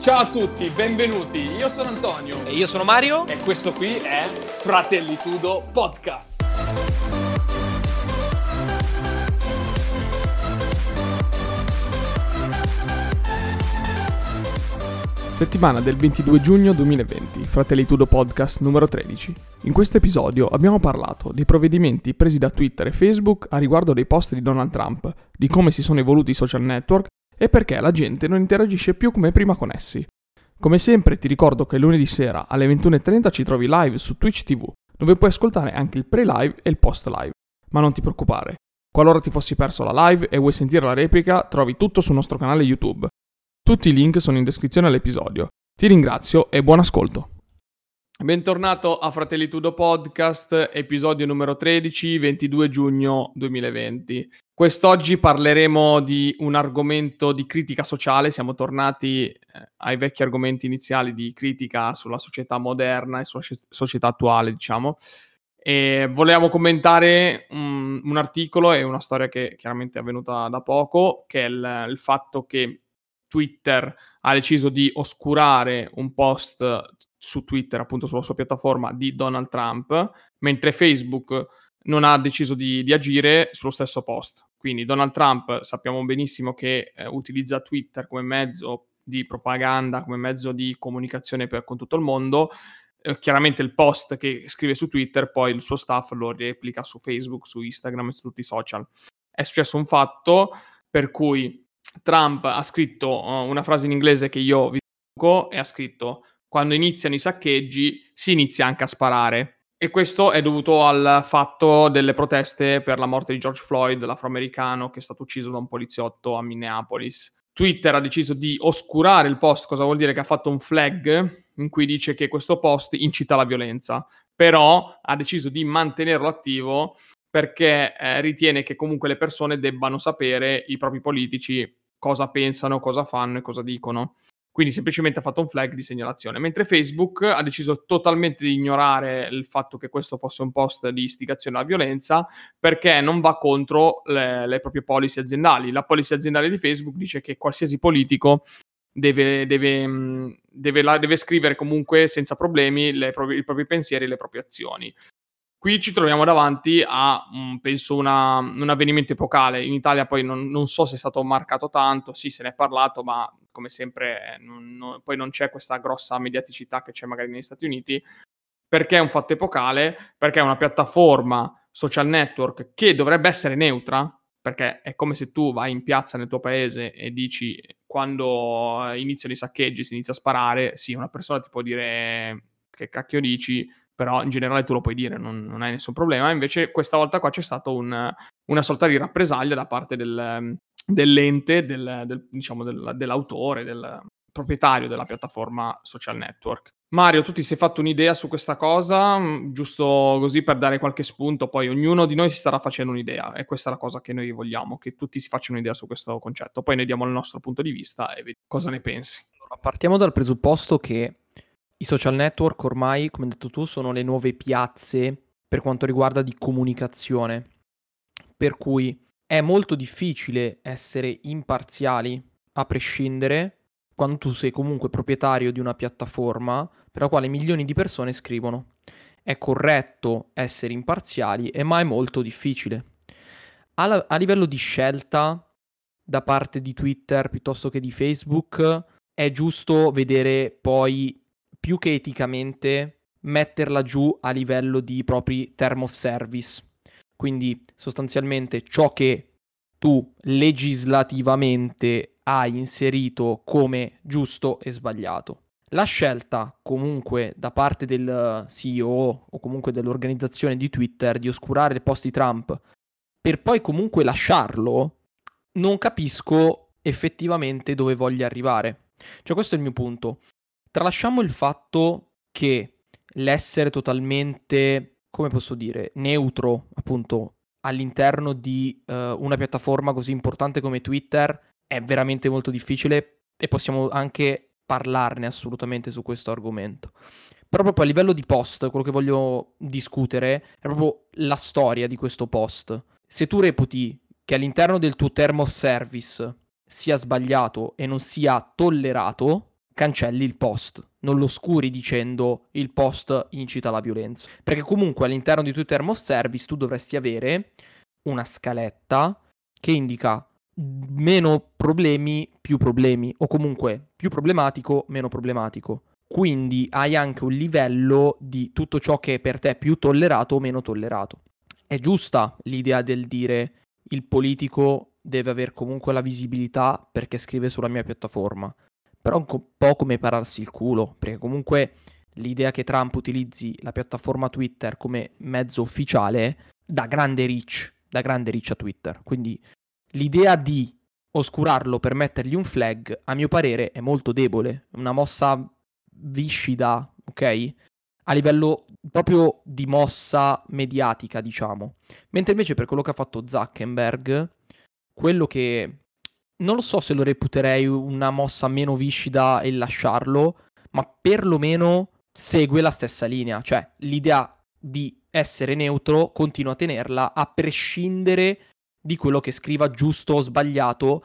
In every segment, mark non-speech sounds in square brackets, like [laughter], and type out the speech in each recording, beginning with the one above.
Ciao a tutti, benvenuti. Io sono Antonio. E io sono Mario. E questo qui è Fratellitudo Podcast. Settimana del 22 giugno 2020, Fratellitudo Podcast numero 13. In questo episodio abbiamo parlato dei provvedimenti presi da Twitter e Facebook a riguardo dei post di Donald Trump, di come si sono evoluti i social network e perché la gente non interagisce più come prima con essi. Come sempre ti ricordo che lunedì sera alle 21.30 ci trovi live su Twitch TV, dove puoi ascoltare anche il pre-live e il post-live. Ma non ti preoccupare, qualora ti fossi perso la live e vuoi sentire la replica, trovi tutto sul nostro canale YouTube. Tutti i link sono in descrizione all'episodio. Ti ringrazio e buon ascolto. Bentornato a Fratellitudo Podcast, episodio numero 13, 22 giugno 2020. Quest'oggi parleremo di un argomento di critica sociale, siamo tornati eh, ai vecchi argomenti iniziali di critica sulla società moderna e sulla società attuale, diciamo. E volevamo commentare un, un, articolo e una storia che chiaramente è avvenuta da poco, che è il, il fatto che Twitter ha deciso di oscurare un post su Twitter, appunto sulla sua piattaforma, di Donald Trump, mentre Facebook non ha deciso di, di agire sullo stesso post. Quindi Donald Trump sappiamo benissimo che eh, utilizza Twitter come mezzo di propaganda, come mezzo di comunicazione per, con tutto il mondo. Eh, chiaramente il post che scrive su Twitter, poi il suo staff lo replica su Facebook, su Instagram e su tutti i social. È successo un fatto per cui Trump ha scritto uh, una frase in inglese che io vi dico e ha scritto quando iniziano i saccheggi si inizia anche a sparare. E questo è dovuto al fatto delle proteste per la morte di George Floyd, l'afroamericano che è stato ucciso da un poliziotto a Minneapolis. Twitter ha deciso di oscurare il post, cosa vuol dire che ha fatto un flag in cui dice che questo post incita alla violenza, però ha deciso di mantenerlo attivo perché eh, ritiene che comunque le persone debbano sapere, i propri politici, cosa pensano, cosa fanno e cosa dicono. Quindi semplicemente ha fatto un flag di segnalazione. Mentre Facebook ha deciso totalmente di ignorare il fatto che questo fosse un post di istigazione alla violenza perché non va contro le, le proprie policy aziendali. La policy aziendale di Facebook dice che qualsiasi politico deve, deve, mm, deve, deve scrivere comunque senza problemi le, i propri pensieri e le proprie azioni. Qui ci troviamo davanti a, um, penso, una, un avvenimento epocale. In Italia poi non, non, so se è stato marcato tanto, sì, se ne è parlato, ma come sempre non, non, poi non c'è questa grossa mediaticità che c'è magari negli Stati Uniti, perché è un fatto epocale, perché è una piattaforma social network che dovrebbe essere neutra, perché è come se tu vai in piazza nel tuo paese e dici quando iniziano i saccheggi si inizia a sparare, sì, una persona ti può dire che cacchio dici, però in generale tu lo puoi dire, non, non hai nessun problema. Invece questa volta qua c'è stata un, una sorta di rappresaglia da parte del, dell'ente, del, del, diciamo del, dell'autore, del proprietario della piattaforma social network. Mario, tu ti sei fatto un'idea su questa cosa, mm, giusto così per dare qualche spunto, poi ognuno di noi si starà facendo un'idea e questa è la cosa che noi vogliamo, che tutti si facciano un'idea su questo concetto, poi noi diamo il nostro punto di vista e vedi cosa ne pensi. Partiamo dal presupposto che i social network ormai, come hai detto tu, sono le nuove piazze per quanto riguarda di comunicazione. Per cui è molto difficile essere imparziali a prescindere quando tu sei comunque proprietario di una piattaforma per la quale milioni di persone scrivono. È corretto essere imparziali, ma è molto difficile. A, a livello di scelta da parte di Twitter piuttosto che di Facebook, è giusto vedere poi più che eticamente metterla giù a livello di propri term of service. Quindi sostanzialmente ciò che tu legislativamente hai inserito come giusto e sbagliato. La scelta comunque da parte del CEO o comunque dell'organizzazione di Twitter di oscurare il post di Trump per poi comunque lasciarlo, non capisco effettivamente dove voglia arrivare. Cioè questo è il mio punto. Tralasciamo il fatto che l'essere totalmente, come posso dire, neutro, appunto, all'interno di uh, una piattaforma così importante come Twitter è veramente molto difficile e possiamo anche parlarne assolutamente su questo argomento. Però proprio a livello di post, quello che voglio discutere è proprio la storia di questo post. Se tu reputi che all'interno del tuo term of service sia sbagliato e non sia tollerato, cancelli il post, non lo scuri dicendo il post incita alla violenza. Perché comunque all'interno di Twitter Term of Service tu dovresti avere una scaletta che indica meno problemi, più problemi, o comunque più problematico, meno problematico. Quindi hai anche un livello di tutto ciò che per te è più tollerato o meno tollerato. È giusta l'idea del dire il politico deve avere comunque la visibilità perché scrive sulla mia piattaforma, però un po' come pararsi il culo, perché comunque l'idea che Trump utilizzi la piattaforma Twitter come mezzo ufficiale dà grande reach, dà grande reach a Twitter. Quindi l'idea di oscurarlo per mettergli un flag, a mio parere, è molto debole, una mossa viscida, ok? A livello proprio di mossa mediatica, diciamo. Mentre invece per quello che ha fatto Zuckerberg, quello che non lo so se lo reputerei una mossa meno viscida e lasciarlo, ma perlomeno segue la stessa linea, cioè l'idea di essere neutro continua a tenerla a prescindere di quello che scriva giusto o sbagliato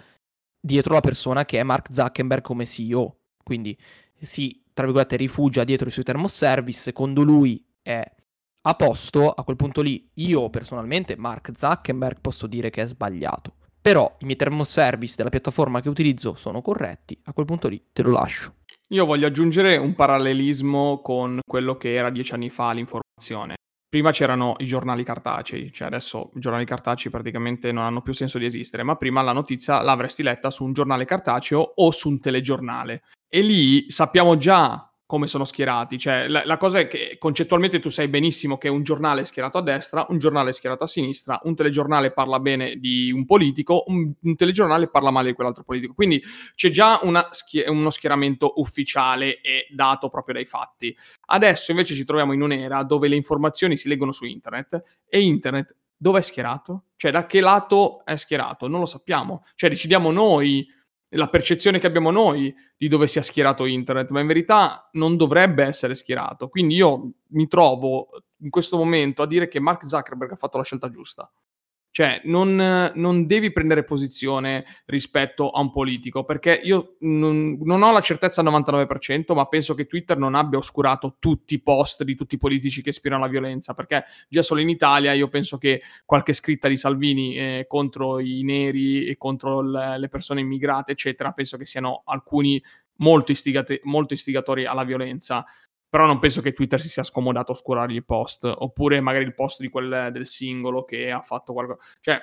dietro la persona che è Mark Zuckerberg come CEO. Quindi si, tra virgolette, rifugia dietro i suoi thermoservice, secondo lui è a posto, a quel punto lì io personalmente, Mark Zuckerberg, posso dire che è sbagliato. Però i miei thermoservice della piattaforma che utilizzo sono corretti, a quel punto lì te lo lascio. Io voglio aggiungere un parallelismo con quello che era dieci anni fa l'informazione. Prima c'erano i giornali cartacei, cioè adesso i giornali cartacei praticamente non hanno più senso di esistere, ma prima la notizia l'avresti letta su un giornale cartaceo o su un telegiornale. E lì sappiamo già come sono schierati. Cioè, la, la, cosa è che concettualmente tu sai benissimo che un giornale è schierato a destra, un giornale è schierato a sinistra, un telegiornale parla bene di un politico, un, un telegiornale parla male di quell'altro politico. Quindi c'è già schie- uno schieramento ufficiale e dato proprio dai fatti. Adesso invece ci troviamo in un'era dove le informazioni si leggono su internet e internet dove è schierato? Cioè da che lato è schierato? Non lo sappiamo. Cioè decidiamo noi la percezione che abbiamo noi di dove sia schierato internet, ma in verità non dovrebbe essere schierato. Quindi io mi trovo in questo momento a dire che Mark Zuckerberg ha fatto la scelta giusta. Cioè, non, non, devi prendere posizione rispetto a un politico, perché io non, non, ho la certezza al 99%, ma penso che Twitter non abbia oscurato tutti i post di tutti i politici che ispirano alla violenza, perché già solo in Italia io penso che qualche scritta di Salvini eh, contro i neri e contro l- le persone immigrate, eccetera, penso che siano alcuni molto, istigati- molto istigatori alla violenza però non penso che Twitter si sia scomodato a oscurargli i post, oppure magari il post di quel del singolo che ha fatto qualcosa. Cioè,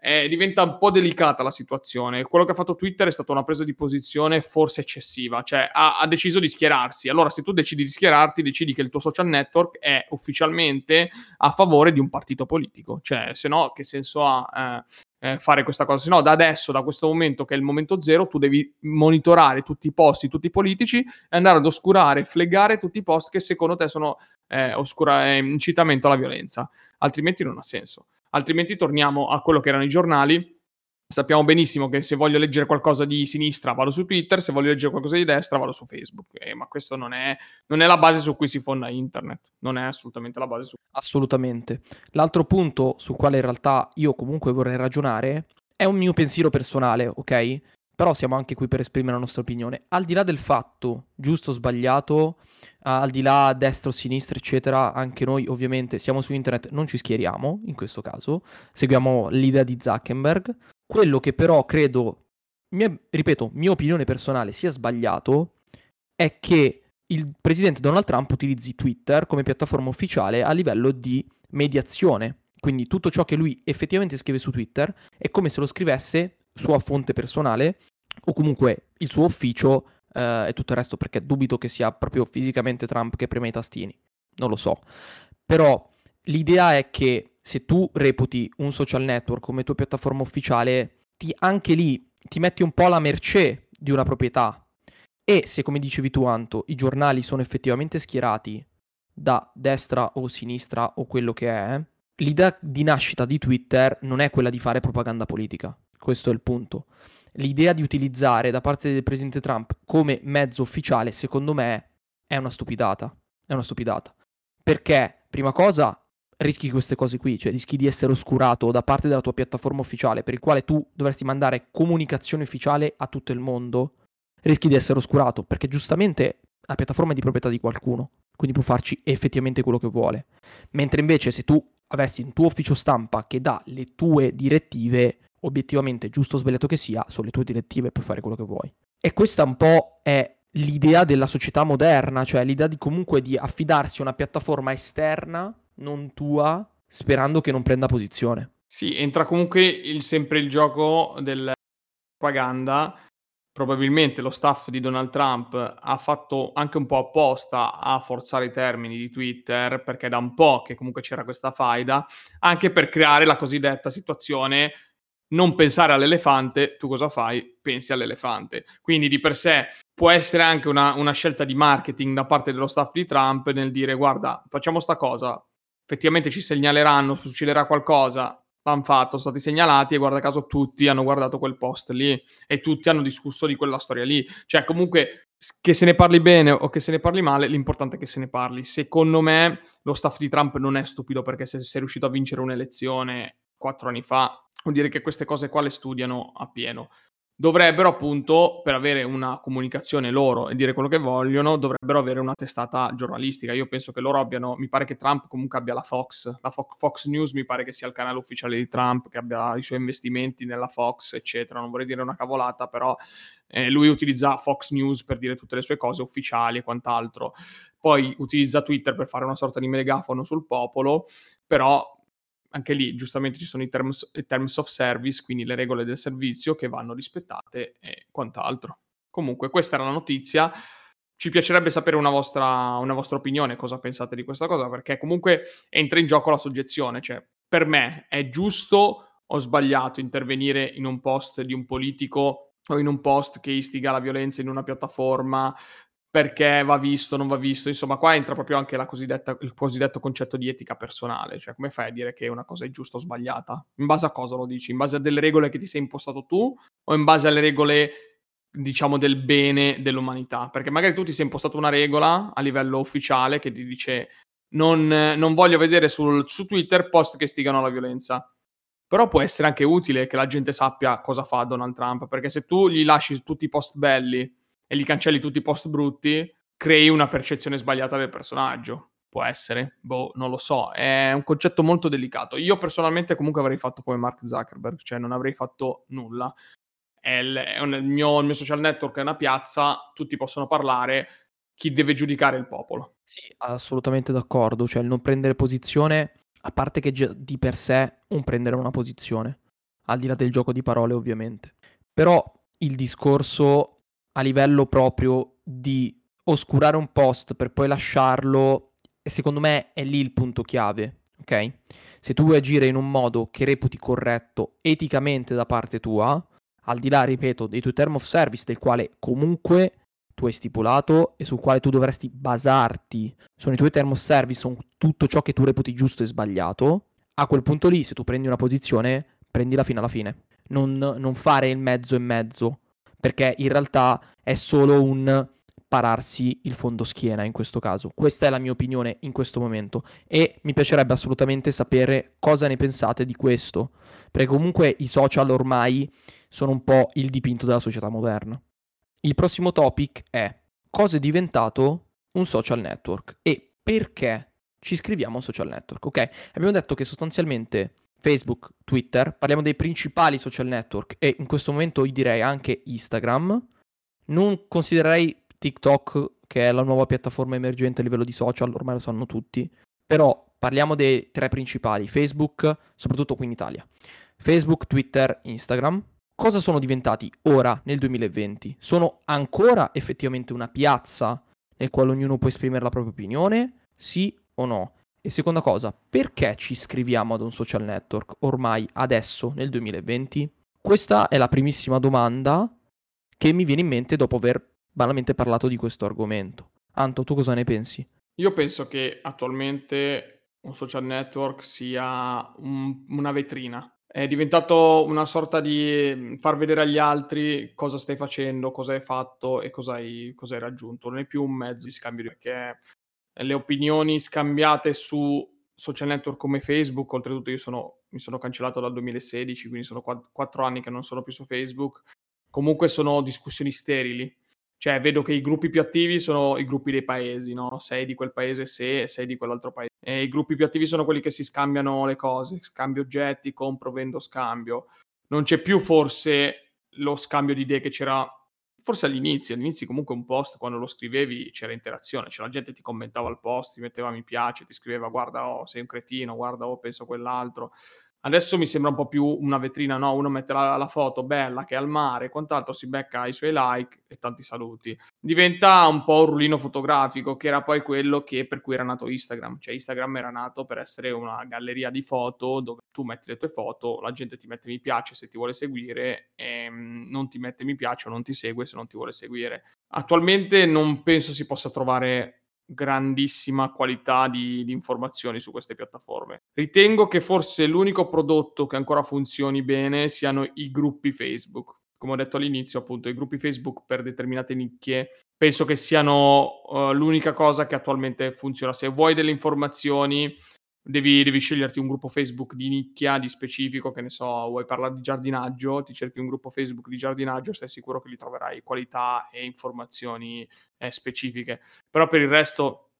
eh, diventa un po' delicata la situazione. Quello che ha fatto Twitter è stata una presa di posizione forse eccessiva, cioè ha, ha, deciso di schierarsi. Allora, se tu decidi di schierarti, decidi che il tuo social network è ufficialmente a favore di un partito politico. Cioè, se no, che senso ha eh, eh, fare questa cosa, se no da adesso, da questo momento che è il momento zero, tu devi monitorare tutti i posti, tutti i politici e andare ad oscurare, flegare tutti i post che secondo te sono eh, oscura, eh, incitamento alla violenza, altrimenti non ha senso. Altrimenti torniamo a quello che erano i giornali Sappiamo benissimo che se voglio leggere qualcosa di sinistra vado su Twitter, se voglio leggere qualcosa di destra vado su Facebook. Eh, ma questo non è, non è, la base su cui si fonda internet, non è assolutamente la base su Assolutamente. L'altro punto sul quale in realtà io comunque vorrei ragionare è un mio pensiero personale, ok? Però siamo anche qui per esprimere la nostra opinione. Al di là del fatto, giusto o sbagliato, al di là destra o sinistra, eccetera, anche noi ovviamente siamo su internet, non ci schieriamo in questo caso, seguiamo l'idea di Zuckerberg. Quello che però credo, mia, ripeto, mia opinione personale sia sbagliato, è che il presidente Donald Trump utilizzi Twitter come piattaforma ufficiale a livello di mediazione. Quindi tutto ciò che lui effettivamente scrive su Twitter è come se lo scrivesse sua fonte personale o comunque il suo ufficio eh, e tutto il resto, perché dubito che sia proprio fisicamente Trump che preme i tastini. Non lo so. Però l'idea è che se tu reputi un social network come tua piattaforma ufficiale, ti, anche lì ti metti un po' alla mercé di una proprietà. E se, come dicevi tu, Anto, i giornali sono effettivamente schierati da destra o sinistra o quello che è, l'idea di nascita di Twitter non è quella di fare propaganda politica. Questo è il punto l'idea di utilizzare da parte del presidente Trump come mezzo ufficiale, secondo me, è una stupidata. È una stupidata. Perché, prima cosa, rischi queste cose qui, cioè rischi di essere oscurato da parte della tua piattaforma ufficiale, per il quale tu dovresti mandare comunicazione ufficiale a tutto il mondo. rischi di essere oscurato, perché giustamente la piattaforma è di proprietà di qualcuno, quindi può farci effettivamente quello che vuole. Mentre invece se tu avessi un tuo ufficio stampa che dà le tue direttive, obiettivamente, giusto o sbagliato che sia, sono le tue direttive, puoi fare quello che vuoi. E questa un po' è l'idea della società moderna, cioè l'idea di comunque di affidarsi a una piattaforma esterna, non tua, sperando che non prenda posizione. Sì, entra comunque il, sempre il gioco della propaganda. Probabilmente lo staff di Donald Trump ha fatto anche un po' apposta a forzare i termini di Twitter, perché da un po' che comunque c'era questa faida, anche per creare la cosiddetta situazione non pensare all'elefante, tu cosa fai? Pensi all'elefante. Quindi di per sé può essere anche una, una, scelta di marketing da parte dello staff di Trump nel dire guarda, facciamo sta cosa, effettivamente ci segnaleranno, succederà qualcosa, l'hanno fatto, sono stati segnalati e guarda caso tutti hanno guardato quel post lì e tutti hanno discusso di quella storia lì. Cioè comunque che se ne parli bene o che se ne parli male, l'importante è che se ne parli. Secondo me lo staff di Trump non è stupido perché se sei riuscito a vincere un'elezione quattro anni fa vuol dire che queste cose qua le studiano a pieno. Dovrebbero appunto, per avere una comunicazione loro e dire quello che vogliono, dovrebbero avere una testata giornalistica. Io penso che loro abbiano, mi pare che Trump comunque abbia la Fox, la Fo- Fox News mi pare che sia il canale ufficiale di Trump, che abbia i suoi investimenti nella Fox, eccetera. Non vorrei dire una cavolata, però eh, lui utilizza Fox News per dire tutte le sue cose ufficiali e quant'altro. Poi utilizza Twitter per fare una sorta di megafono sul popolo, però anche lì giustamente ci sono i terms, i terms, of service, quindi le regole del servizio che vanno rispettate e quant'altro. Comunque, questa era la notizia. Ci piacerebbe sapere una vostra, una vostra opinione, cosa pensate di questa cosa, perché comunque entra in gioco la soggezione. Cioè, per me è giusto o sbagliato intervenire in un post di un politico o in un post che istiga la violenza in una piattaforma perché va visto, non va visto, insomma qua entra proprio anche il cosiddetto concetto di etica personale, cioè come fai a dire che una cosa è giusta o sbagliata? In base a cosa lo dici? In base a delle regole che ti sei impostato tu o in base alle regole, diciamo, del bene dell'umanità? Perché magari tu ti sei impostato una regola a livello ufficiale che ti dice non, non voglio vedere sul, su Twitter post che stigano alla violenza. Però può essere anche utile che la gente sappia cosa fa Donald Trump, perché se tu gli lasci tutti i post belli e li cancelli tutti i post brutti, crei una percezione sbagliata del personaggio. Può essere, boh, non lo so. È un concetto molto delicato. Io personalmente comunque avrei fatto come Mark Zuckerberg, cioè non avrei fatto nulla. Il, il, mio, il mio social network è una piazza, tutti possono parlare, chi deve giudicare il popolo. Sì, assolutamente d'accordo. Cioè, il non prendere posizione, a parte che di per sé un prendere una posizione, al di là del gioco di parole, ovviamente. Però il discorso a livello proprio di oscurare un post per poi lasciarlo, secondo me è lì il punto chiave, ok? Se tu vuoi agire in un modo che reputi corretto eticamente da parte tua, al di là, ripeto, dei tuoi term of service, del quale comunque tu hai stipulato e sul quale tu dovresti basarti, sono i tuoi term of service, sono tutto ciò che tu reputi giusto e sbagliato, a quel punto lì, se tu prendi una posizione, prendila fino alla fine. Non, non fare il mezzo e mezzo, perché in realtà è solo un pararsi il fondo schiena in questo caso. Questa è la mia opinione in questo momento e mi piacerebbe assolutamente sapere cosa ne pensate di questo, perché comunque i social ormai sono un po' il dipinto della società moderna. Il prossimo topic è cosa è diventato un social network e perché ci iscriviamo a un social network, ok? Abbiamo detto che sostanzialmente Facebook, Twitter, parliamo dei principali social network e in questo momento io direi anche Instagram. Non considererei TikTok, che è la nuova piattaforma emergente a livello di social, ormai lo sanno tutti, però parliamo dei tre principali, Facebook, soprattutto qui in Italia. Facebook, Twitter, Instagram. Cosa sono diventati ora nel 2020? Sono ancora effettivamente una piazza nel quale ognuno può esprimere la propria opinione? Sì o no? E seconda cosa, perché ci iscriviamo ad un social network ormai adesso, nel 2020? Questa è la primissima domanda che mi viene in mente dopo aver banalmente parlato di questo argomento. Anto, tu cosa ne pensi? Io penso che attualmente un social network sia un, una vetrina. È diventato una sorta di far vedere agli altri cosa stai facendo, cosa hai fatto e cosa hai, cosa hai raggiunto. Non è più un mezzo di scambio perché le opinioni scambiate su social network come Facebook, oltretutto io sono, mi sono cancellato dal 2016, quindi sono quattro anni che non sono più su Facebook, comunque sono discussioni sterili. Cioè, vedo che i gruppi più attivi sono i gruppi dei paesi, no? Sei di quel paese se, sei di quell'altro paese. E i gruppi più attivi sono quelli che si scambiano le cose, scambio oggetti, compro, vendo, scambio. Non c'è più forse lo scambio di idee che c'era forse all'inizio, all'inizio comunque un post quando lo scrivevi c'era interazione, c'era la gente ti commentava il post, ti metteva mi piace, ti scriveva guarda oh sei un cretino, guarda oh penso quell'altro. Adesso mi sembra un po' più una vetrina, no? Uno mette la, la, foto bella che è al mare, quant'altro si becca i suoi like e tanti saluti. Diventa un po' un rullino fotografico, che era poi quello che, per cui era nato Instagram. Cioè Instagram era nato per essere una galleria di foto dove tu metti le tue foto, la gente ti mette mi piace se ti vuole seguire e mm, non ti mette mi piace o non ti segue se non ti vuole seguire. Attualmente non penso si possa trovare grandissima qualità di, di, informazioni su queste piattaforme. Ritengo che forse l'unico prodotto che ancora funzioni bene siano i gruppi Facebook. Come ho detto all'inizio, appunto, i gruppi Facebook per determinate nicchie penso che siano uh, l'unica cosa che attualmente funziona. Se vuoi delle informazioni, devi, devi, sceglierti un gruppo Facebook di nicchia, di specifico, che ne so, vuoi parlare di giardinaggio, ti cerchi un gruppo Facebook di giardinaggio, stai sicuro che lì troverai qualità e informazioni eh, specifiche. Però per il resto,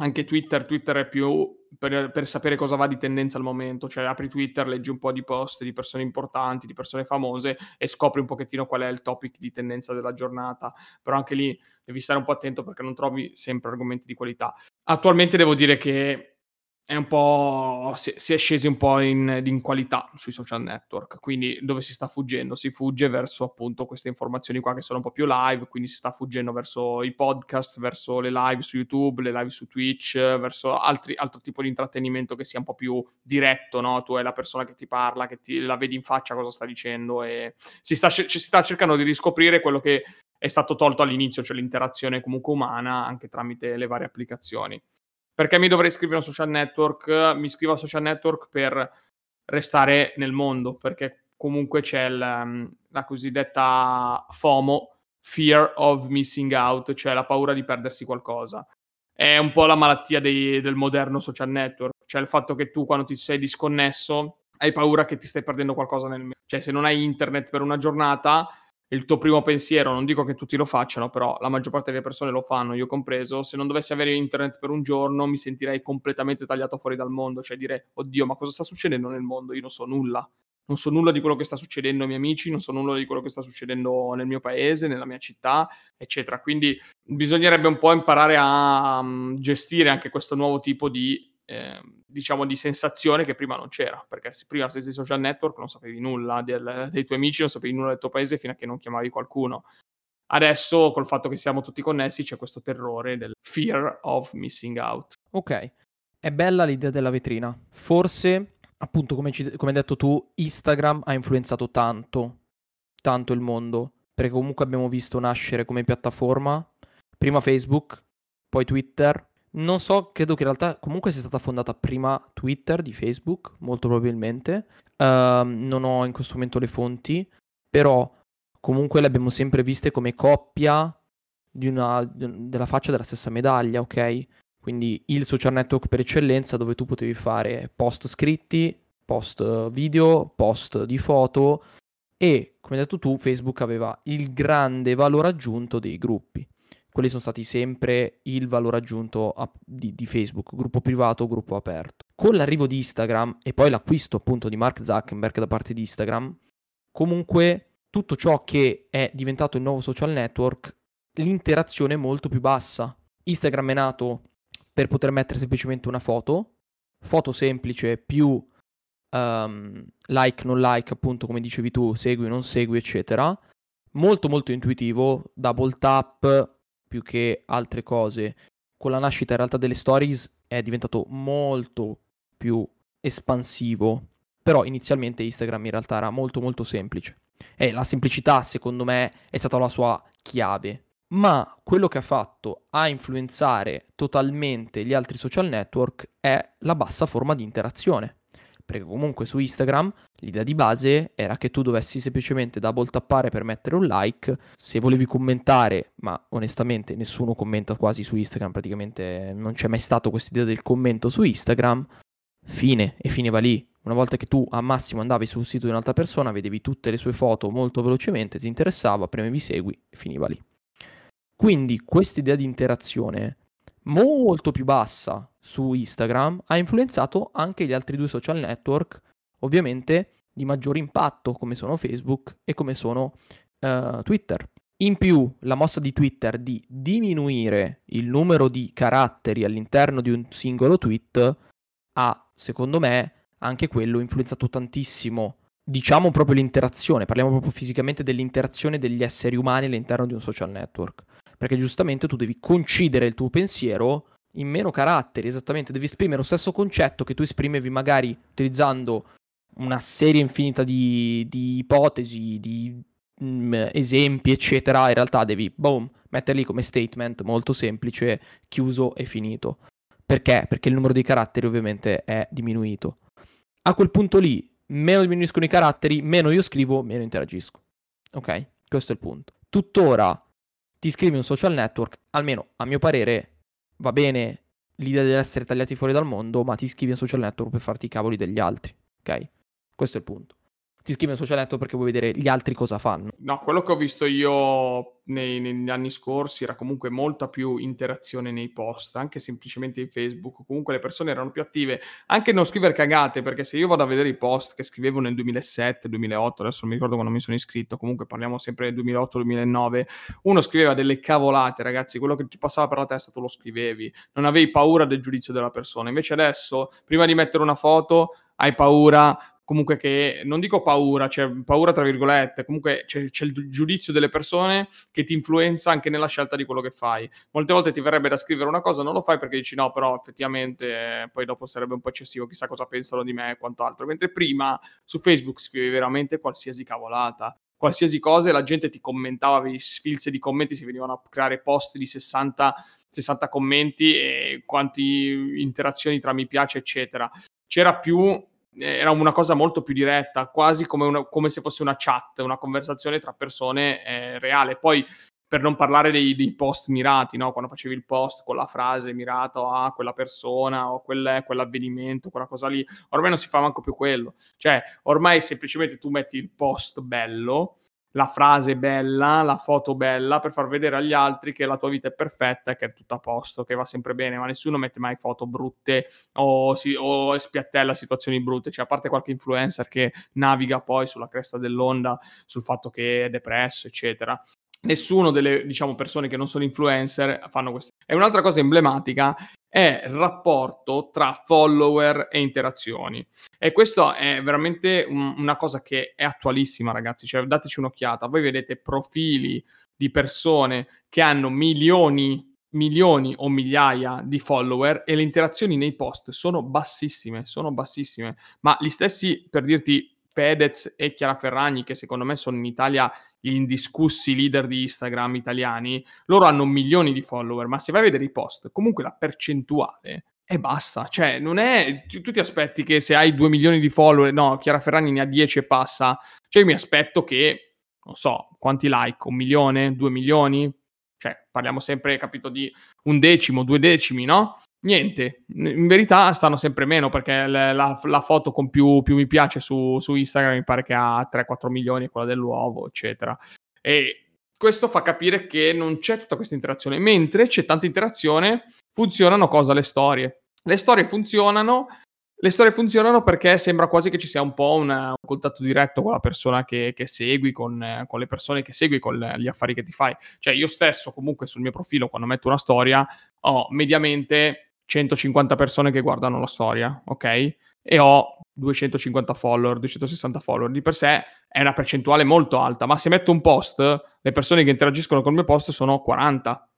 anche Twitter, Twitter è più per, per, sapere cosa va di tendenza al momento, cioè apri Twitter, leggi un po' di post di persone importanti, di persone famose e scopri un pochettino qual è il topic di tendenza della giornata, però anche lì devi stare un po' attento perché non trovi sempre argomenti di qualità. Attualmente devo dire che è un po'. Si, si, è scesi un po' in, in, qualità sui social network. Quindi dove si sta fuggendo? Si fugge verso appunto queste informazioni qua che sono un po' più live. Quindi si sta fuggendo verso i podcast, verso le live su YouTube, le live su Twitch, verso altri, altro tipo di intrattenimento che sia un po' più diretto, no? Tu hai la persona che ti parla, che ti, la vedi in faccia cosa sta dicendo e si sta, si sta cercando di riscoprire quello che è stato tolto all'inizio, cioè l'interazione comunque umana anche tramite le varie applicazioni. Perché mi dovrei iscrivere a un social network? Mi iscrivo a social network per restare nel mondo, perché comunque c'è il, mm, la cosiddetta FOMO, Fear of Missing Out, cioè la paura di perdersi qualcosa. È un po' la malattia dei, del moderno social network, cioè il fatto che tu quando ti sei disconnesso hai paura che ti stai perdendo qualcosa nel... Cioè se non hai internet per una giornata il tuo primo pensiero, non dico che tutti lo facciano, però la maggior parte delle persone lo fanno, io compreso, se non dovessi avere internet per un giorno mi sentirei completamente tagliato fuori dal mondo, cioè dire, oddio, ma cosa sta succedendo nel mondo? Io non so nulla. Non so nulla di quello che sta succedendo ai miei amici, non so nulla di quello che sta succedendo nel mio paese, nella mia città, eccetera. Quindi bisognerebbe un po' imparare a um, gestire anche questo nuovo tipo di eh, diciamo di sensazione che prima non c'era, perché se prima stessi social network non sapevi nulla del, dei tuoi amici, non sapevi nulla del tuo paese fino a che non chiamavi qualcuno. Adesso, col fatto che siamo tutti connessi, c'è questo terrore del fear of missing out. Ok, è bella l'idea della vetrina. Forse, appunto, come, ci, come hai detto tu, Instagram ha influenzato tanto, tanto il mondo, perché comunque abbiamo visto nascere come piattaforma prima Facebook, poi Twitter, non so, credo che in realtà comunque sia stata fondata prima Twitter di Facebook, molto probabilmente. Uh, non ho in questo momento le fonti, però comunque le abbiamo sempre viste come coppia di una, della faccia della stessa medaglia, ok? Quindi il social network per eccellenza dove tu potevi fare post scritti, post video, post di foto e, come hai detto tu, Facebook aveva il grande valore aggiunto dei gruppi quelli sono stati sempre il valore aggiunto a, di, di, Facebook, gruppo privato, gruppo aperto. Con l'arrivo di Instagram e poi l'acquisto appunto di Mark Zuckerberg da parte di Instagram, comunque tutto ciò che è diventato il nuovo social network, l'interazione è molto più bassa. Instagram è nato per poter mettere semplicemente una foto, foto semplice più um, like, non like, appunto come dicevi tu, segui, non segui, eccetera. Molto molto intuitivo, double tap, più che altre cose. Con la nascita in realtà delle stories è diventato molto più espansivo. Però inizialmente Instagram in realtà era molto molto semplice. E la semplicità, secondo me, è stata la sua chiave. Ma quello che ha fatto a influenzare totalmente gli altri social network è la bassa forma di interazione perché comunque su Instagram l'idea di base era che tu dovessi semplicemente double tappare per mettere un like, se volevi commentare, ma onestamente nessuno commenta quasi su Instagram, praticamente non c'è mai stato questa idea del commento su Instagram, fine, e finiva lì. Una volta che tu a massimo andavi sul sito di un'altra persona, vedevi tutte le sue foto molto velocemente, ti interessava, premevi segui e finiva lì. Quindi questa idea di interazione molto più bassa su Instagram ha influenzato anche gli altri due social network, ovviamente di maggiore impatto come sono Facebook e come sono uh, Twitter. In più, la mossa di Twitter di diminuire il numero di caratteri all'interno di un singolo tweet ha, secondo me, anche quello influenzato tantissimo, diciamo proprio l'interazione, parliamo proprio fisicamente dell'interazione degli esseri umani all'interno di un social network, perché giustamente tu devi concidere il tuo pensiero in meno caratteri, esattamente, devi esprimere lo stesso concetto che tu esprimevi magari utilizzando una serie infinita di, di ipotesi, di mh, mm, esempi, eccetera, in realtà devi, boom, metterli come statement molto semplice, chiuso e finito. Perché? Perché il numero dei caratteri ovviamente è diminuito. A quel punto lì, meno diminuiscono i caratteri, meno io scrivo, meno interagisco. Ok? Questo è il punto. Tuttora ti iscrivi a un social network, almeno a mio parere, va bene l'idea di essere tagliati fuori dal mondo, ma ti iscrivi a un social network per farti i cavoli degli altri. Ok? Questo è il punto ti iscrivi a social network perché vuoi vedere gli altri cosa fanno. No, quello che ho visto io nei, negli anni scorsi era comunque molta più interazione nei post, anche semplicemente in Facebook. Comunque le persone erano più attive, anche non scrivere cagate, perché se io vado a vedere i post che scrivevo nel 2007, 2008, adesso non mi ricordo quando mi sono iscritto, comunque parliamo sempre del 2008-2009, uno scriveva delle cavolate, ragazzi, quello che ti passava per la testa tu lo scrivevi, non avevi paura del giudizio della persona. Invece adesso, prima di mettere una foto, hai paura comunque che non dico paura, cioè paura tra virgolette, comunque c'è, c'è, il giudizio delle persone che ti influenza anche nella scelta di quello che fai. Molte volte ti verrebbe da scrivere una cosa, non lo fai perché dici no, però effettivamente eh, poi dopo sarebbe un po' eccessivo, chissà cosa pensano di me e quant'altro. Mentre prima su Facebook scrivevi veramente qualsiasi cavolata. Qualsiasi cosa e la gente ti commentava, avevi sfilze di commenti, si venivano a creare post di 60, 60 commenti e quanti interazioni tra mi piace, eccetera. C'era più era una cosa molto più diretta, quasi come, una, come se fosse una chat, una conversazione tra persone eh, reale. Poi, per non parlare dei, dei post mirati, no? quando facevi il post con la frase mirata a quella persona o quel, quell'avvenimento, quella cosa lì, ormai non si fa manco più quello. Cioè, ormai semplicemente tu metti il post bello la frase bella, la foto bella per far vedere agli altri che la tua vita è perfetta che è tutto a posto, che va sempre bene, ma nessuno mette mai foto brutte o, si, o spiattella situazioni brutte, cioè a parte qualche influencer che naviga poi sulla cresta dell'onda sul fatto che è depresso, eccetera. Nessuno delle diciamo, persone che non sono influencer fanno questo. E un'altra cosa emblematica è il rapporto tra follower e interazioni. E questo è veramente un, una cosa che è attualissima, ragazzi. Cioè, dateci un'occhiata. Voi vedete profili di persone che hanno milioni, milioni o migliaia di follower e le interazioni nei post sono bassissime, sono bassissime. Ma gli stessi, per dirti, Fedez e Chiara Ferragni, che secondo me sono in Italia gli indiscussi leader di Instagram italiani, loro hanno milioni di follower, ma se vai a vedere i post, comunque la percentuale è bassa. Cioè, non è... Tu, ti aspetti che se hai 2 milioni di follower, no, Chiara Ferragni ne ha 10 e passa, cioè io mi aspetto che, non so, quanti like, un milione, due milioni? Cioè, parliamo sempre, capito, di un decimo, due decimi, no? Niente, in verità stanno sempre meno perché la, la, la foto con più, più, mi piace su, su, Instagram mi pare che ha 3-4 milioni, quella dell'uovo, eccetera. E questo fa capire che non c'è tutta questa interazione, mentre c'è tanta interazione, funzionano cosa? Le storie. Le storie funzionano, le storie funzionano perché sembra quasi che ci sia un po' una, un contatto diretto con la persona che, che segui, con, con, le persone che segui, con gli affari che ti fai. Cioè io stesso comunque sul mio profilo quando metto una storia ho mediamente 150 persone che guardano la storia, ok? E ho 250 follower, 260 follower. Di per sé è una percentuale molto alta, ma se metto un post, le persone che interagiscono con il mio post sono 40.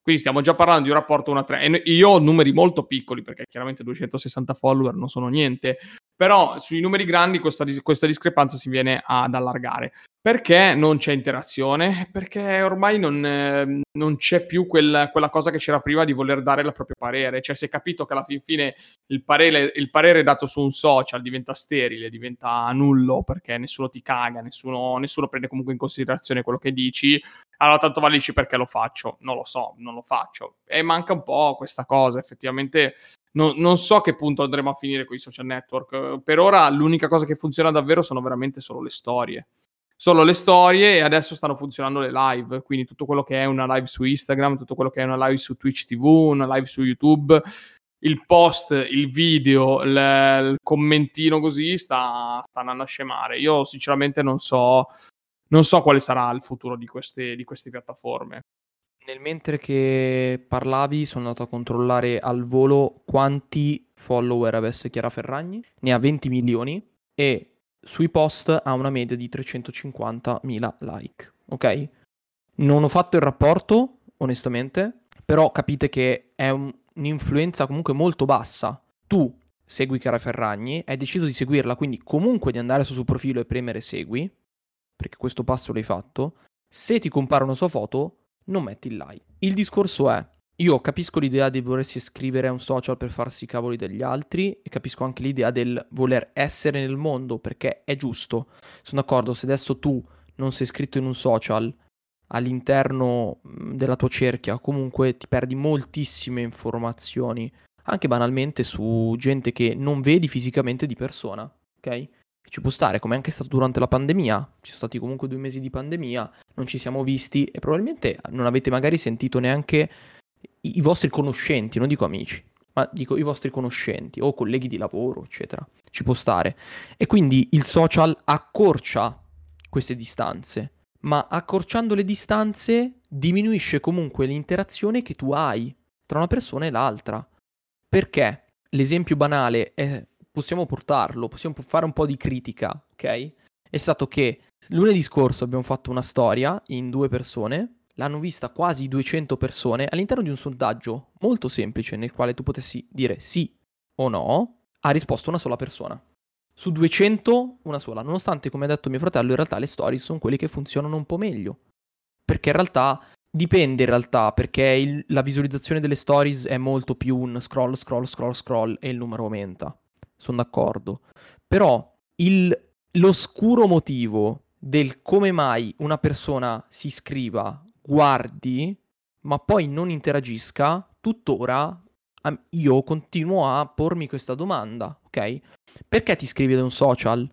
Quindi stiamo già parlando di un rapporto 1 a 3. E io ho numeri molto piccoli, perché chiaramente 260 follower non sono niente. Però sui numeri grandi questa, questa discrepanza si viene ad allargare. Perché non c'è interazione? Perché ormai non, eh, non c'è più quel, quella cosa che c'era prima di voler dare il proprio parere. Cioè, si è capito che alla fin fine il parere, il parere dato su un social diventa sterile, diventa nullo perché nessuno ti caga, nessuno, nessuno prende comunque in considerazione quello che dici. Allora, tanto vale dici perché lo faccio? Non lo so, non lo faccio. E manca un po' questa cosa. Effettivamente non, non, so a che punto andremo a finire con i social network. Per ora l'unica cosa che funziona davvero sono veramente solo le storie solo le storie e adesso stanno funzionando le live, quindi tutto quello che è una live su Instagram, tutto quello che è una live su Twitch TV, una live su YouTube, il post, il video, il, il commentino così sta, sta andando a scemare. Io sinceramente non so, non so quale sarà il futuro di queste, di queste piattaforme. Nel mentre che parlavi sono andato a controllare al volo quanti follower avesse Chiara Ferragni. Ne ha 20 milioni e sui post ha una media di 350.000 like. Ok? Non ho fatto il rapporto, onestamente, però capite che è un, un'influenza comunque molto bassa. Tu segui Chiara Ferragni, hai deciso di seguirla, quindi comunque di andare sul suo profilo e premere segui, perché questo passo l'hai fatto. Se ti compare una sua foto, non metti il like. Il discorso è, io capisco l'idea di volersi iscrivere a un social per farsi i cavoli degli altri e capisco anche l'idea del voler essere nel mondo perché è giusto. Sono d'accordo, se adesso tu non sei iscritto in un social all'interno della tua cerchia, comunque ti perdi moltissime informazioni, anche banalmente su gente che non vedi fisicamente di persona, ok? Ci può stare, come anche stato durante la pandemia, ci sono stati comunque due mesi di pandemia, non ci siamo visti e probabilmente non avete magari sentito neanche i, vostri conoscenti, non dico amici, ma dico i vostri conoscenti o colleghi di lavoro, eccetera. Ci può stare. E quindi il social accorcia queste distanze, ma accorciando le distanze diminuisce comunque l'interazione che tu hai tra una persona e l'altra. Perché? L'esempio banale è, possiamo portarlo, possiamo fare un po' di critica, ok? È stato che lunedì scorso abbiamo fatto una storia in due persone l'hanno vista quasi 200 persone all'interno di un sondaggio molto semplice nel quale tu potessi dire sì o no, ha risposto una sola persona. Su 200 una sola, nonostante come ha detto mio fratello in realtà le stories sono quelle che funzionano un po' meglio. Perché in realtà dipende in realtà, perché il, la visualizzazione delle stories è molto più un scroll, scroll, scroll, scroll e il numero aumenta. Sono d'accordo. Però il, l'oscuro motivo del come mai una persona si iscriva guardi, ma poi non interagisca, tuttora io continuo a pormi questa domanda, ok? Perché ti iscrivi ad un social?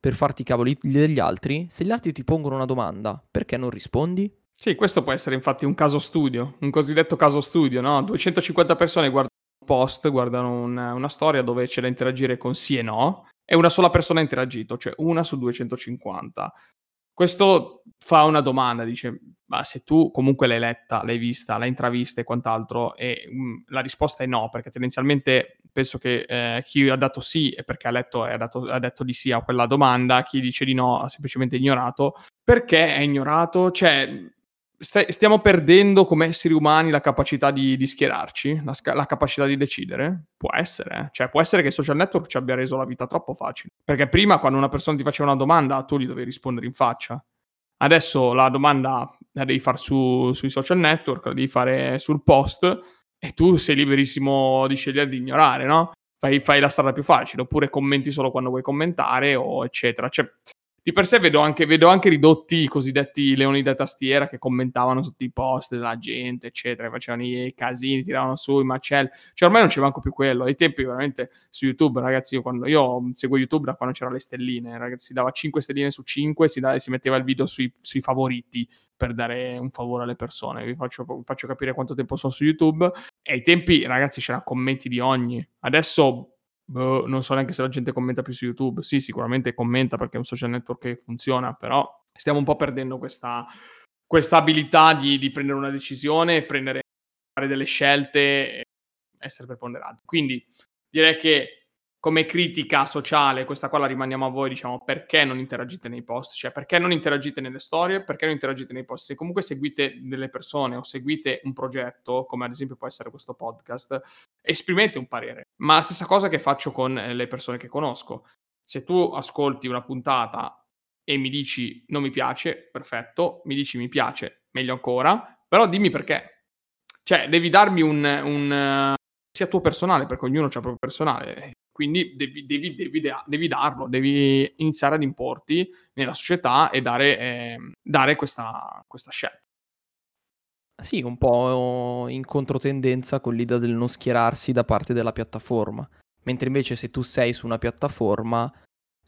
Per farti i cavoli degli altri? Se gli altri ti pongono una domanda, perché non rispondi? Sì, questo può essere infatti un caso studio, un cosiddetto caso studio, no? 250 persone guardano un post, guardano una, una storia dove c'è da interagire con sì e no, e una sola persona ha interagito, cioè una su 250. Questo fa una domanda, dice, ma se tu comunque l'hai letta, l'hai vista, l'hai intravista e quant'altro, e mh, mm, la risposta è no, perché tendenzialmente penso che eh, chi ha dato sì è perché ha, letto, ha, dato, ha detto di sì a quella domanda, chi dice di no ha semplicemente ignorato. Perché è ignorato? Cioè, st- stiamo perdendo come esseri umani la capacità di, di schierarci, la, sca- la, capacità di decidere? Può essere, eh? cioè può essere che il social network ci abbia reso la vita troppo facile. Perché prima quando una persona ti faceva una domanda tu gli dovevi rispondere in faccia. Adesso la domanda la devi fare su, sui social network, la devi fare sul post e tu sei liberissimo di scegliere di ignorare, no? Fai, fai la strada più facile, oppure commenti solo quando vuoi commentare, o eccetera. Cioè, di per sé vedo anche, vedo anche, ridotti i cosiddetti leoni da tastiera che commentavano sotto i post della gente, eccetera, facevano i casini, tiravano su i macelli. Cioè, ormai non c'è manco più quello. Ai tempi, veramente, su YouTube, ragazzi, io, quando, io seguo YouTube da quando c'erano le stelline, ragazzi, si dava 5 stelline su 5 si, da, si metteva il video sui, sui, favoriti per dare un favore alle persone. Vi faccio, vi faccio capire quanto tempo sono su YouTube. E ai tempi, ragazzi, c'erano commenti di ogni. Adesso boh, non so neanche se la gente commenta più su YouTube. Sì, sicuramente commenta perché è un social network che funziona, però stiamo un po' perdendo questa, questa abilità di, di, prendere una decisione, prendere, fare delle scelte essere preponderanti. Quindi direi che come critica sociale, questa qua la rimaniamo a voi, diciamo, perché non interagite nei post, cioè perché non interagite nelle storie, perché non interagite nei post. Se comunque seguite delle persone o seguite un progetto, come ad esempio può essere questo podcast, esprimete un parere. Ma la stessa cosa che faccio con eh, le persone che conosco. Se tu ascolti una puntata e mi dici non mi piace, perfetto, mi dici mi piace, meglio ancora, però dimmi perché. Cioè, devi darmi un, un sia tuo personale, perché ognuno ha proprio personale quindi devi, devi, devi, devi, darlo, devi iniziare ad importi nella società e dare, eh, dare questa, questa scelta. Sì, un po' in controtendenza con l'idea del non schierarsi da parte della piattaforma. Mentre invece se tu sei su una piattaforma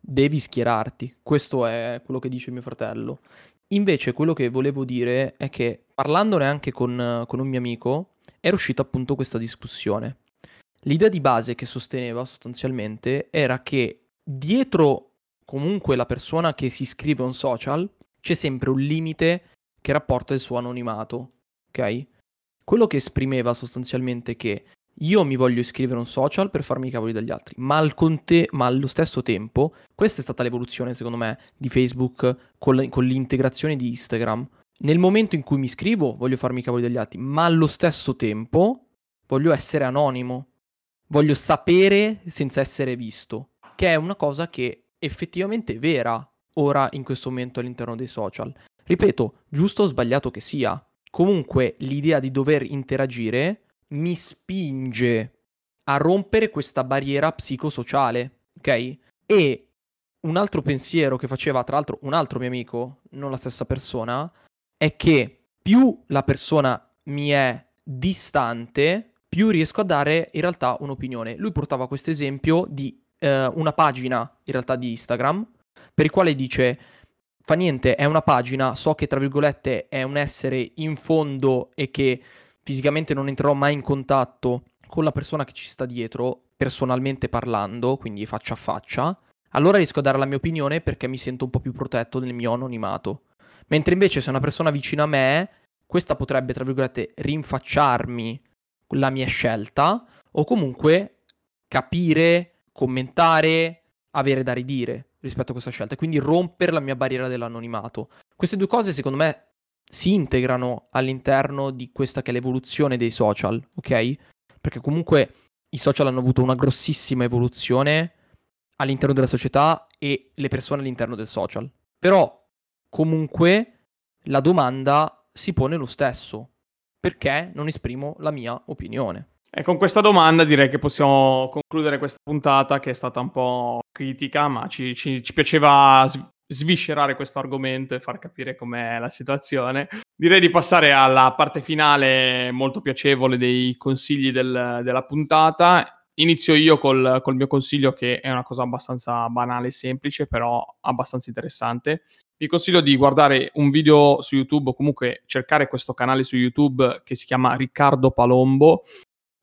devi schierarti. Questo è quello che dice mio fratello. Invece quello che volevo dire è che parlandone anche con, con un mio amico era uscita appunto questa discussione. L'idea di base che sosteneva sostanzialmente era che dietro comunque la persona che si iscrive a un social c'è sempre un limite che rapporta il suo anonimato, ok? Quello che esprimeva sostanzialmente che io mi voglio iscrivere a un social per farmi i cavoli dagli altri, ma, al conte- ma allo stesso tempo, questa è stata l'evoluzione secondo me di Facebook con, la- con l'integrazione di Instagram. Nel momento in cui mi iscrivo voglio farmi i cavoli dagli altri, ma allo stesso tempo voglio essere anonimo, voglio sapere senza essere visto, che è una cosa che effettivamente è vera ora in questo momento all'interno dei social. Ripeto, giusto o sbagliato che sia, comunque l'idea di dover interagire mi spinge a rompere questa barriera psicosociale, ok? E un altro pensiero che faceva, tra l'altro, un altro mio amico, non la stessa persona, è che più la persona mi è distante, più riesco a dare in realtà un'opinione. Lui portava questo esempio di eh, una pagina, in realtà di Instagram, per il quale dice fa niente, è una pagina, so che tra virgolette è un essere in fondo e che fisicamente non entrerò mai in contatto con la persona che ci sta dietro, personalmente parlando, quindi faccia a faccia, allora riesco a dare la mia opinione perché mi sento un po' più protetto nel mio anonimato. Mentre invece se una persona vicina a me, questa potrebbe, tra virgolette, rinfacciarmi la mia scelta o comunque capire, commentare, avere da ridire rispetto a questa scelta e quindi rompere la mia barriera dell'anonimato. Queste due cose secondo me si integrano all'interno di questa che è l'evoluzione dei social, ok? Perché comunque i social hanno avuto una grossissima evoluzione all'interno della società e le persone all'interno del social. Però comunque la domanda si pone lo stesso. Perché non esprimo la mia opinione? E con questa domanda direi che possiamo concludere questa puntata che è stata un po' critica, ma ci, ci, ci piaceva sviscerare questo argomento e far capire com'è la situazione. Direi di passare alla parte finale molto piacevole dei consigli del, della puntata. Inizio io col, col, mio consiglio che è una cosa abbastanza banale e semplice, però abbastanza interessante. Vi consiglio di guardare un video su YouTube o comunque cercare questo canale su YouTube che si chiama Riccardo Palombo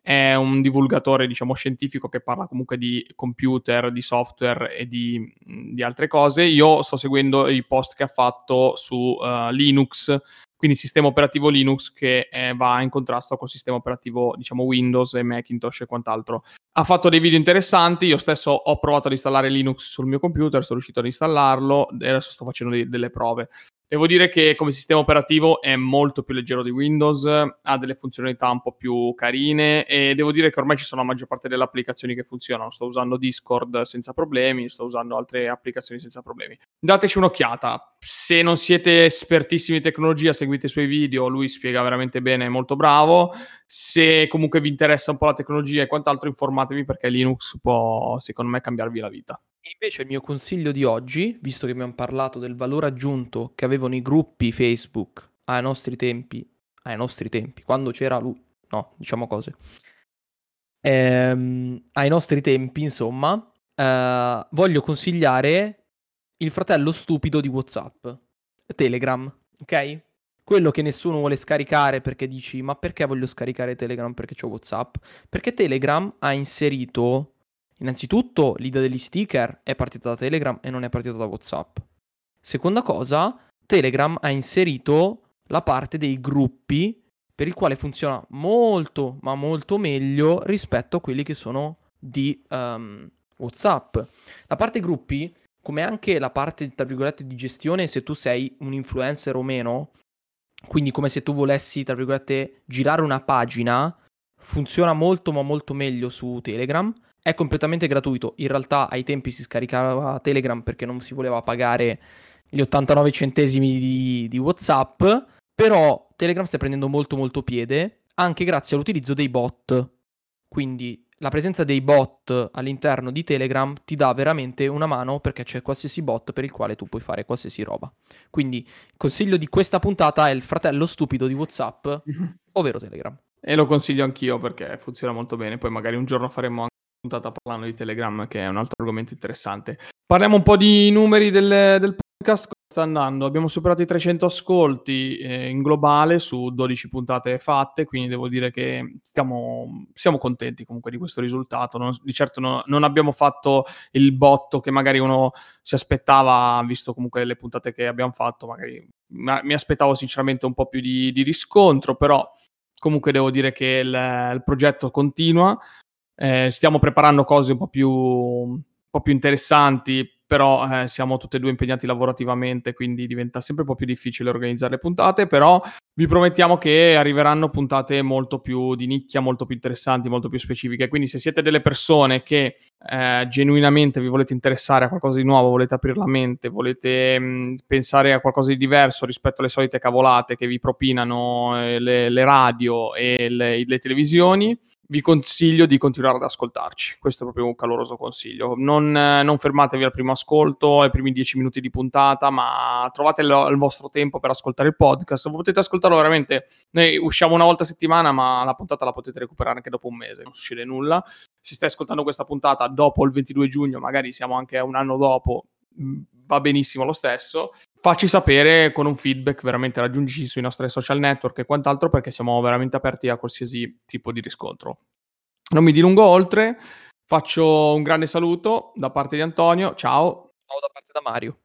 è un divulgatore, diciamo, scientifico che parla comunque di computer, di software e di, di altre cose. Io sto seguendo i post che ha fatto su uh, Linux, quindi sistema operativo Linux che eh, va in contrasto col sistema operativo, diciamo, Windows e Macintosh e quant'altro. Ha fatto dei video interessanti, io stesso ho provato ad installare Linux sul mio computer, sono riuscito ad installarlo e adesso sto facendo dei, delle prove. Devo dire che come sistema operativo è molto più leggero di Windows, ha delle funzionalità un po' più carine e devo dire che ormai ci sono la maggior parte delle applicazioni che funzionano. Sto usando Discord senza problemi, sto usando altre applicazioni senza problemi. Dateci un'occhiata. Se non siete espertissimi in tecnologia, seguite i suoi video, lui spiega veramente bene, è molto bravo. Se comunque vi interessa un po' la tecnologia e quant'altro, informatevi perché Linux può, secondo me, cambiarvi la vita. Invece il mio consiglio di oggi, visto che abbiamo parlato del valore aggiunto che avevano i gruppi Facebook ai nostri tempi, ai nostri tempi, quando c'era lui, no, diciamo cose, ehm, ai nostri tempi, insomma, eh, voglio consigliare il fratello stupido di WhatsApp, Telegram, ok? Quello che nessuno vuole scaricare perché dici, ma perché voglio scaricare Telegram perché c'ho WhatsApp? Perché Telegram ha inserito Innanzitutto, l'idea degli sticker è partita da Telegram e non è partita da WhatsApp. Seconda cosa, Telegram ha inserito la parte dei gruppi per il quale funziona molto, ma molto meglio rispetto a quelli che sono di um, WhatsApp. La parte gruppi, come anche la parte, tra virgolette, di gestione, se tu sei un influencer o meno, quindi come se tu volessi, tra virgolette, girare una pagina, funziona molto, ma molto meglio su Telegram è completamente gratuito. In realtà ai tempi si scaricava Telegram perché non si voleva pagare gli 89 centesimi di, di WhatsApp. Però Telegram sta prendendo molto molto piede anche grazie all'utilizzo dei bot. Quindi la presenza dei bot all'interno di Telegram ti dà veramente una mano perché c'è qualsiasi bot per il quale tu puoi fare qualsiasi roba. Quindi il consiglio di questa puntata è il fratello stupido di WhatsApp, [laughs] ovvero Telegram. E lo consiglio anch'io perché funziona molto bene. Poi magari un giorno faremo puntata parlando di Telegram, che è un altro argomento interessante. Parliamo un po' di numeri del, del podcast sta andando? Abbiamo superato i 300 ascolti eh, in globale su 12 puntate fatte, quindi devo dire che stiamo, siamo contenti comunque di questo risultato. Non, di certo no, non abbiamo fatto il botto che magari uno si aspettava, visto comunque le puntate che abbiamo fatto, magari ma, mi aspettavo sinceramente un po' più di, di riscontro, però comunque devo dire che il, il progetto continua. Eh, stiamo preparando cose un po' più, un po' più interessanti però eh, siamo tutti e due impegnati lavorativamente, quindi diventa sempre un po' più difficile organizzare le puntate, però vi promettiamo che arriveranno puntate molto più di nicchia, molto più interessanti, molto più specifiche, quindi se siete delle persone che eh, genuinamente vi volete interessare a qualcosa di nuovo, volete aprire la mente, volete mh, mm, pensare a qualcosa di diverso rispetto alle solite cavolate che vi propinano eh, le, le, radio e le, le televisioni, vi consiglio di continuare ad ascoltarci. Questo è proprio un caloroso consiglio. Non, non fermatevi al primo ascolto, ai primi dieci minuti di puntata, ma trovate il, il, vostro tempo per ascoltare il podcast. Potete ascoltarlo veramente. Noi usciamo una volta a settimana, ma la puntata la potete recuperare anche dopo un mese, non succede nulla. Se stai ascoltando questa puntata dopo il 22 giugno, magari siamo anche un anno dopo, va benissimo lo stesso. Facci sapere con un feedback, veramente raggiungici sui nostri social network e quant'altro perché siamo veramente aperti a qualsiasi tipo di riscontro. Non mi dilungo oltre, faccio un grande saluto da parte di Antonio, ciao. Ciao da parte da Mario.